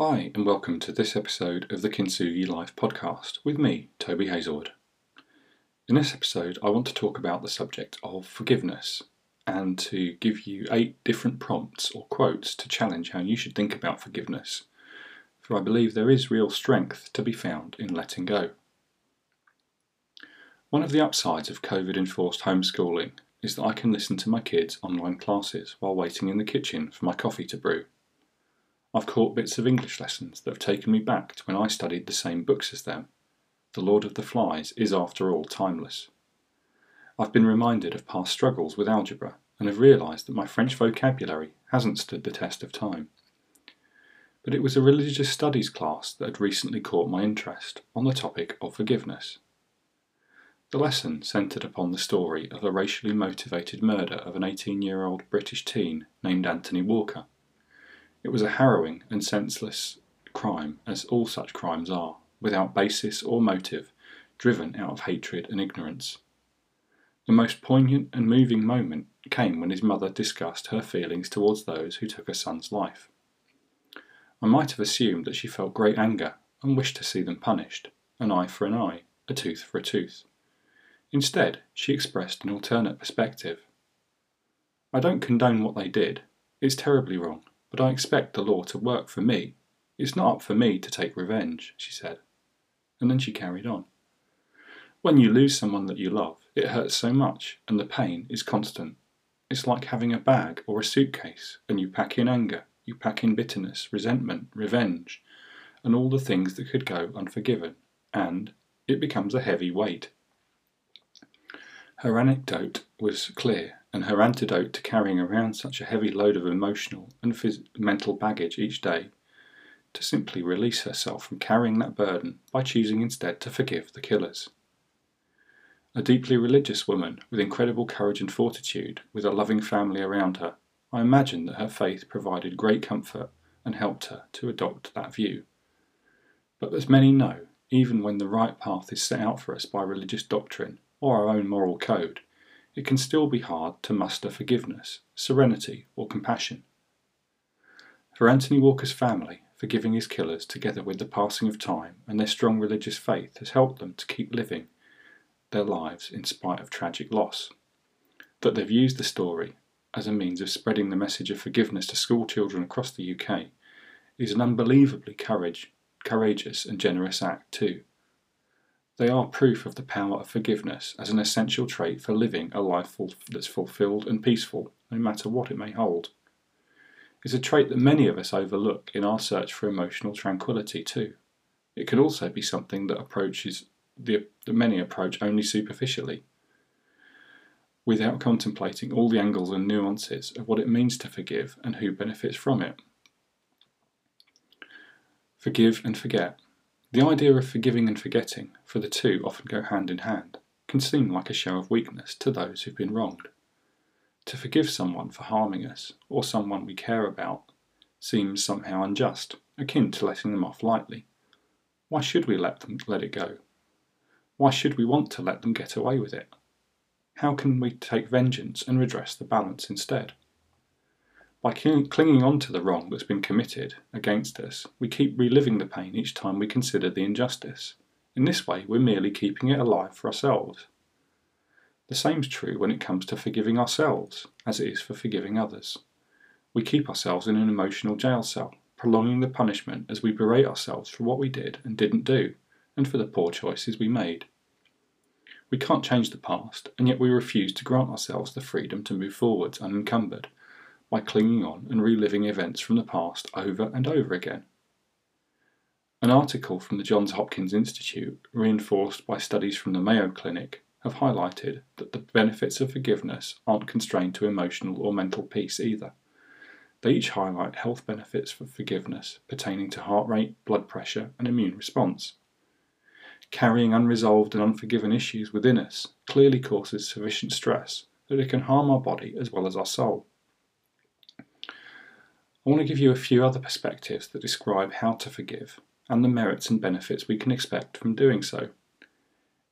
Hi, and welcome to this episode of the Kintsugi Life podcast with me, Toby Hazelwood. In this episode, I want to talk about the subject of forgiveness and to give you eight different prompts or quotes to challenge how you should think about forgiveness, for I believe there is real strength to be found in letting go. One of the upsides of COVID enforced homeschooling is that I can listen to my kids' online classes while waiting in the kitchen for my coffee to brew. I've caught bits of English lessons that have taken me back to when I studied the same books as them. The Lord of the Flies is, after all, timeless. I've been reminded of past struggles with algebra and have realised that my French vocabulary hasn't stood the test of time. But it was a religious studies class that had recently caught my interest on the topic of forgiveness. The lesson centred upon the story of a racially motivated murder of an 18 year old British teen named Anthony Walker. It was a harrowing and senseless crime, as all such crimes are, without basis or motive, driven out of hatred and ignorance. The most poignant and moving moment came when his mother discussed her feelings towards those who took her son's life. I might have assumed that she felt great anger and wished to see them punished, an eye for an eye, a tooth for a tooth. Instead, she expressed an alternate perspective. I don't condone what they did. It's terribly wrong. But I expect the law to work for me. It's not up for me to take revenge, she said. And then she carried on. When you lose someone that you love, it hurts so much, and the pain is constant. It's like having a bag or a suitcase, and you pack in anger, you pack in bitterness, resentment, revenge, and all the things that could go unforgiven, and it becomes a heavy weight. Her anecdote was clear and her antidote to carrying around such a heavy load of emotional and phys- mental baggage each day to simply release herself from carrying that burden by choosing instead to forgive the killers. A deeply religious woman with incredible courage and fortitude, with a loving family around her, I imagine that her faith provided great comfort and helped her to adopt that view. But as many know, even when the right path is set out for us by religious doctrine or our own moral code, it can still be hard to muster forgiveness, serenity, or compassion. For Anthony Walker's family, forgiving his killers, together with the passing of time and their strong religious faith, has helped them to keep living their lives in spite of tragic loss. That they've used the story as a means of spreading the message of forgiveness to school children across the UK is an unbelievably courage, courageous and generous act, too. They are proof of the power of forgiveness as an essential trait for living a life that's fulfilled and peaceful, no matter what it may hold. It's a trait that many of us overlook in our search for emotional tranquility, too. It can also be something that approaches the, that many approach only superficially, without contemplating all the angles and nuances of what it means to forgive and who benefits from it. Forgive and forget. The idea of forgiving and forgetting, for the two often go hand in hand, can seem like a show of weakness to those who've been wronged. To forgive someone for harming us, or someone we care about, seems somehow unjust, akin to letting them off lightly. Why should we let them let it go? Why should we want to let them get away with it? How can we take vengeance and redress the balance instead? By clinging on to the wrong that's been committed against us, we keep reliving the pain each time we consider the injustice. In this way, we're merely keeping it alive for ourselves. The same is true when it comes to forgiving ourselves, as it is for forgiving others. We keep ourselves in an emotional jail cell, prolonging the punishment as we berate ourselves for what we did and didn't do, and for the poor choices we made. We can't change the past, and yet we refuse to grant ourselves the freedom to move forwards unencumbered by clinging on and reliving events from the past over and over again. An article from the Johns Hopkins Institute, reinforced by studies from the Mayo Clinic, have highlighted that the benefits of forgiveness aren't constrained to emotional or mental peace either. They each highlight health benefits for forgiveness pertaining to heart rate, blood pressure, and immune response. Carrying unresolved and unforgiven issues within us clearly causes sufficient stress that it can harm our body as well as our soul. I want to give you a few other perspectives that describe how to forgive and the merits and benefits we can expect from doing so.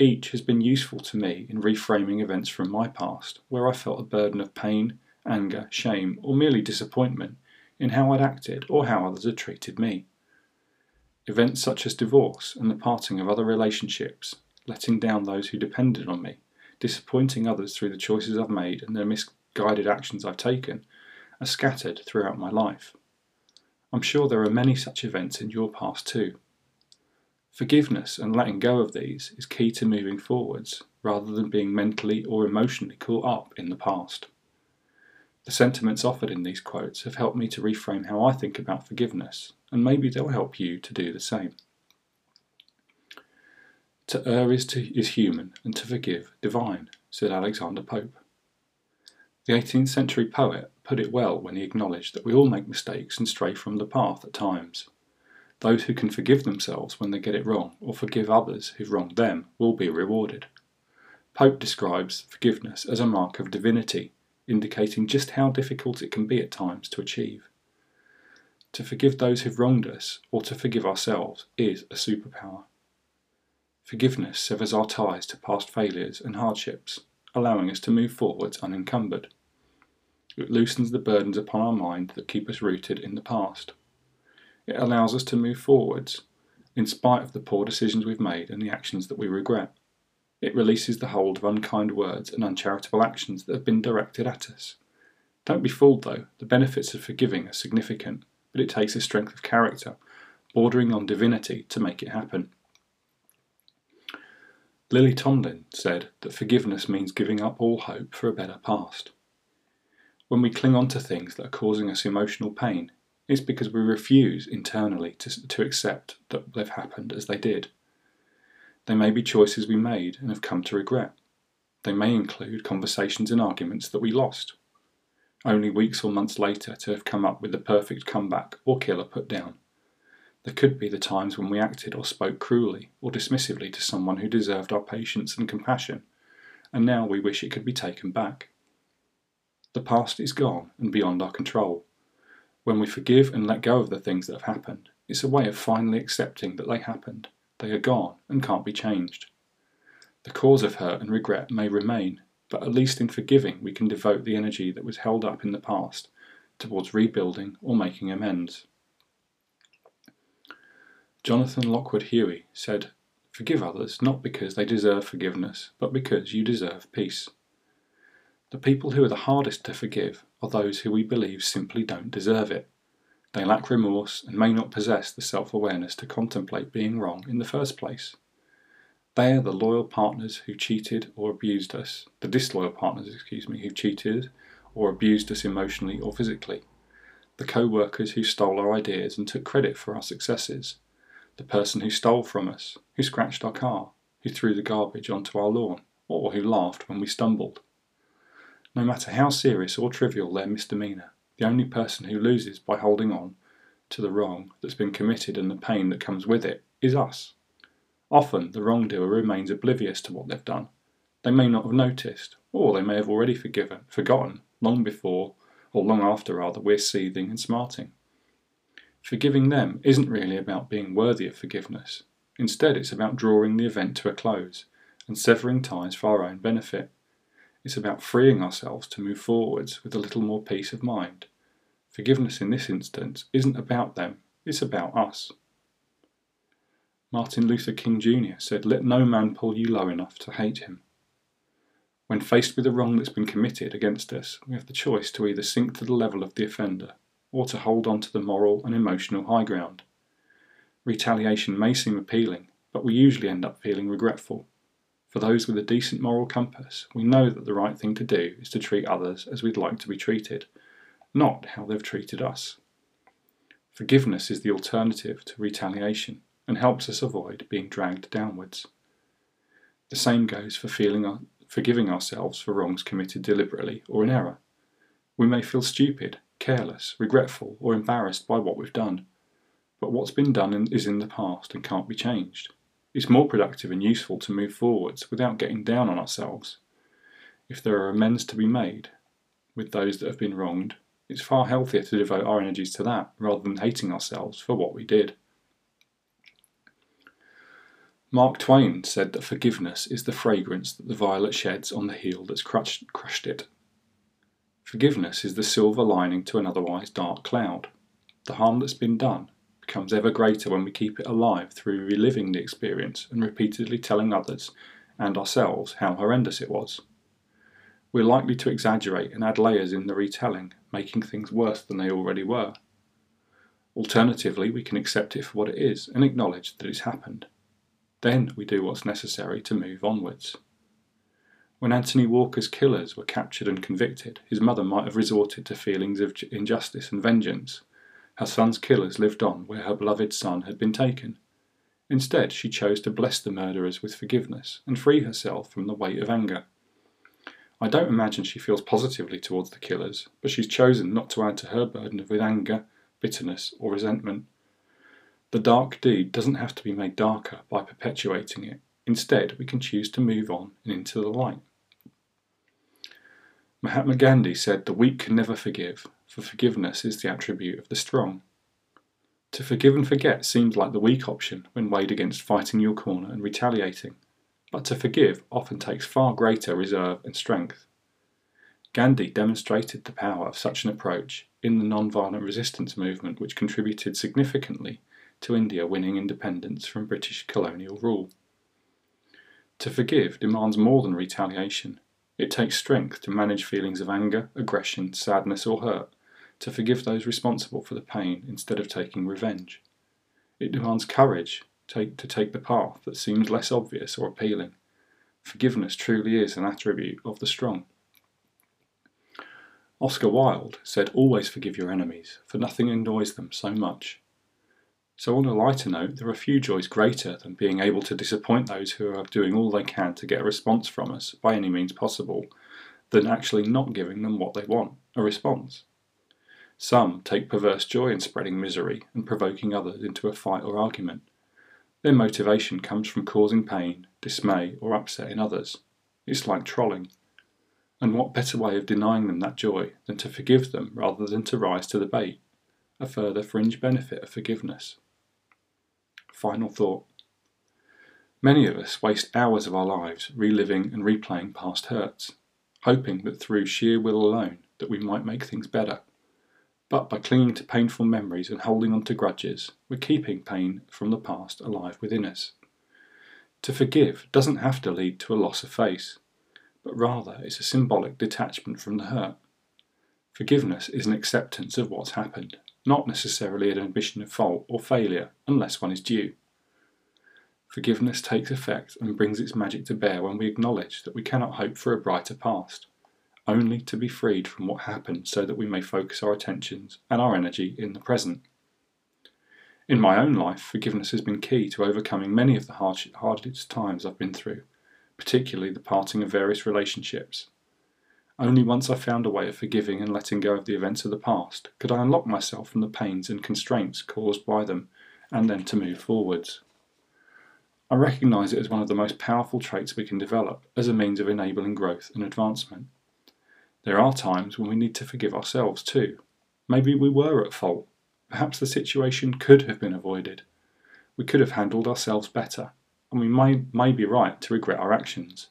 Each has been useful to me in reframing events from my past where I felt a burden of pain, anger, shame, or merely disappointment in how I'd acted or how others had treated me. Events such as divorce and the parting of other relationships, letting down those who depended on me, disappointing others through the choices I've made and the misguided actions I've taken, are scattered throughout my life. I'm sure there are many such events in your past too. Forgiveness and letting go of these is key to moving forwards, rather than being mentally or emotionally caught up in the past. The sentiments offered in these quotes have helped me to reframe how I think about forgiveness, and maybe they'll help you to do the same. To err is, to, is human, and to forgive divine, said Alexander Pope. The 18th century poet put it well when he acknowledged that we all make mistakes and stray from the path at times. Those who can forgive themselves when they get it wrong, or forgive others who've wronged them, will be rewarded. Pope describes forgiveness as a mark of divinity indicating just how difficult it can be at times to achieve. To forgive those who've wronged us, or to forgive ourselves, is a superpower. Forgiveness severs our ties to past failures and hardships, allowing us to move forwards unencumbered. It loosens the burdens upon our mind that keep us rooted in the past. It allows us to move forwards, in spite of the poor decisions we've made and the actions that we regret. It releases the hold of unkind words and uncharitable actions that have been directed at us. Don't be fooled, though, the benefits of forgiving are significant, but it takes a strength of character, bordering on divinity, to make it happen. Lily Tomlin said that forgiveness means giving up all hope for a better past. When we cling on to things that are causing us emotional pain, it's because we refuse internally to, to accept that they've happened as they did. They may be choices we made and have come to regret. They may include conversations and arguments that we lost, only weeks or months later to have come up with the perfect comeback or killer put down. There could be the times when we acted or spoke cruelly or dismissively to someone who deserved our patience and compassion, and now we wish it could be taken back. The past is gone and beyond our control. When we forgive and let go of the things that have happened, it's a way of finally accepting that they happened they are gone and can't be changed. The cause of hurt and regret may remain, but at least in forgiving we can devote the energy that was held up in the past towards rebuilding or making amends. Jonathan Lockwood Huie said, Forgive others not because they deserve forgiveness, but because you deserve peace. The people who are the hardest to forgive are those who we believe simply don't deserve it. They lack remorse and may not possess the self awareness to contemplate being wrong in the first place. They are the loyal partners who cheated or abused us, the disloyal partners, excuse me, who cheated or abused us emotionally or physically, the co workers who stole our ideas and took credit for our successes, the person who stole from us, who scratched our car, who threw the garbage onto our lawn, or who laughed when we stumbled. No matter how serious or trivial their misdemeanour, the only person who loses by holding on to the wrong that's been committed and the pain that comes with it is us. Often the wrongdoer remains oblivious to what they've done. They may not have noticed, or they may have already forgiven, forgotten, long before, or long after rather, we're seething and smarting. Forgiving them isn't really about being worthy of forgiveness. Instead, it's about drawing the event to a close and severing ties for our own benefit. It's about freeing ourselves to move forwards with a little more peace of mind. Forgiveness in this instance isn't about them, it's about us. Martin Luther King Jr. said, Let no man pull you low enough to hate him. When faced with a wrong that's been committed against us, we have the choice to either sink to the level of the offender or to hold on to the moral and emotional high ground. Retaliation may seem appealing, but we usually end up feeling regretful. For those with a decent moral compass, we know that the right thing to do is to treat others as we'd like to be treated, not how they've treated us. Forgiveness is the alternative to retaliation and helps us avoid being dragged downwards. The same goes for feeling, forgiving ourselves for wrongs committed deliberately or in error. We may feel stupid, careless, regretful, or embarrassed by what we've done, but what's been done is in the past and can't be changed. It's more productive and useful to move forwards without getting down on ourselves. If there are amends to be made with those that have been wronged, it's far healthier to devote our energies to that rather than hating ourselves for what we did. Mark Twain said that forgiveness is the fragrance that the violet sheds on the heel that's crushed, crushed it. Forgiveness is the silver lining to an otherwise dark cloud. The harm that's been done becomes ever greater when we keep it alive through reliving the experience and repeatedly telling others and ourselves how horrendous it was. We're likely to exaggerate and add layers in the retelling, making things worse than they already were. Alternatively, we can accept it for what it is and acknowledge that it's happened. Then we do what's necessary to move onwards. When Anthony Walker's killers were captured and convicted, his mother might have resorted to feelings of injustice and vengeance. Her son's killers lived on where her beloved son had been taken. Instead, she chose to bless the murderers with forgiveness and free herself from the weight of anger. I don't imagine she feels positively towards the killers, but she's chosen not to add to her burden with anger, bitterness, or resentment. The dark deed doesn't have to be made darker by perpetuating it. Instead, we can choose to move on and into the light. Mahatma Gandhi said the weak can never forgive, for forgiveness is the attribute of the strong. To forgive and forget seems like the weak option when weighed against fighting your corner and retaliating, but to forgive often takes far greater reserve and strength. Gandhi demonstrated the power of such an approach in the non-violent resistance movement, which contributed significantly to India winning independence from British colonial rule. To forgive demands more than retaliation. It takes strength to manage feelings of anger, aggression, sadness, or hurt, to forgive those responsible for the pain instead of taking revenge. It demands courage take, to take the path that seems less obvious or appealing. Forgiveness truly is an attribute of the strong. Oscar Wilde said, Always forgive your enemies, for nothing annoys them so much so, on a lighter note, there are few joys greater than being able to disappoint those who are doing all they can to get a response from us by any means possible, than actually not giving them what they want a response. Some take perverse joy in spreading misery and provoking others into a fight or argument. Their motivation comes from causing pain, dismay, or upset in others. It's like trolling. And what better way of denying them that joy than to forgive them rather than to rise to the bait? A further fringe benefit of forgiveness. Final thought. Many of us waste hours of our lives reliving and replaying past hurts, hoping that through sheer will alone that we might make things better. But by clinging to painful memories and holding on to grudges, we're keeping pain from the past alive within us. To forgive doesn't have to lead to a loss of face, but rather it's a symbolic detachment from the hurt. Forgiveness is an acceptance of what's happened not necessarily an admission of fault or failure unless one is due. Forgiveness takes effect and brings its magic to bear when we acknowledge that we cannot hope for a brighter past, only to be freed from what happened so that we may focus our attentions and our energy in the present. In my own life, forgiveness has been key to overcoming many of the hardest times I've been through, particularly the parting of various relationships only once I found a way of forgiving and letting go of the events of the past could I unlock myself from the pains and constraints caused by them and then to move forwards. I recognise it as one of the most powerful traits we can develop as a means of enabling growth and advancement. There are times when we need to forgive ourselves too. Maybe we were at fault. Perhaps the situation could have been avoided. We could have handled ourselves better, and we may, may be right to regret our actions.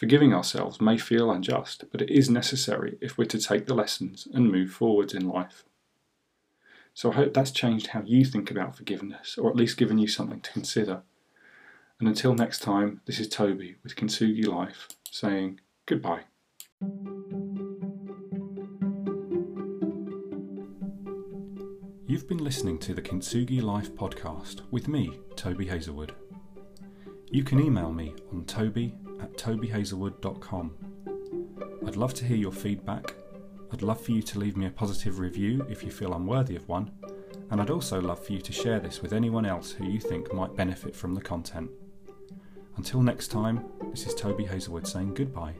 Forgiving ourselves may feel unjust, but it is necessary if we're to take the lessons and move forwards in life. So I hope that's changed how you think about forgiveness, or at least given you something to consider. And until next time, this is Toby with Kintsugi Life saying goodbye. You've been listening to the Kintsugi Life podcast with me, Toby Hazelwood. You can email me on toby at tobyhazelwood.com. I'd love to hear your feedback. I'd love for you to leave me a positive review if you feel I'm worthy of one, and I'd also love for you to share this with anyone else who you think might benefit from the content. Until next time, this is Toby Hazelwood saying goodbye.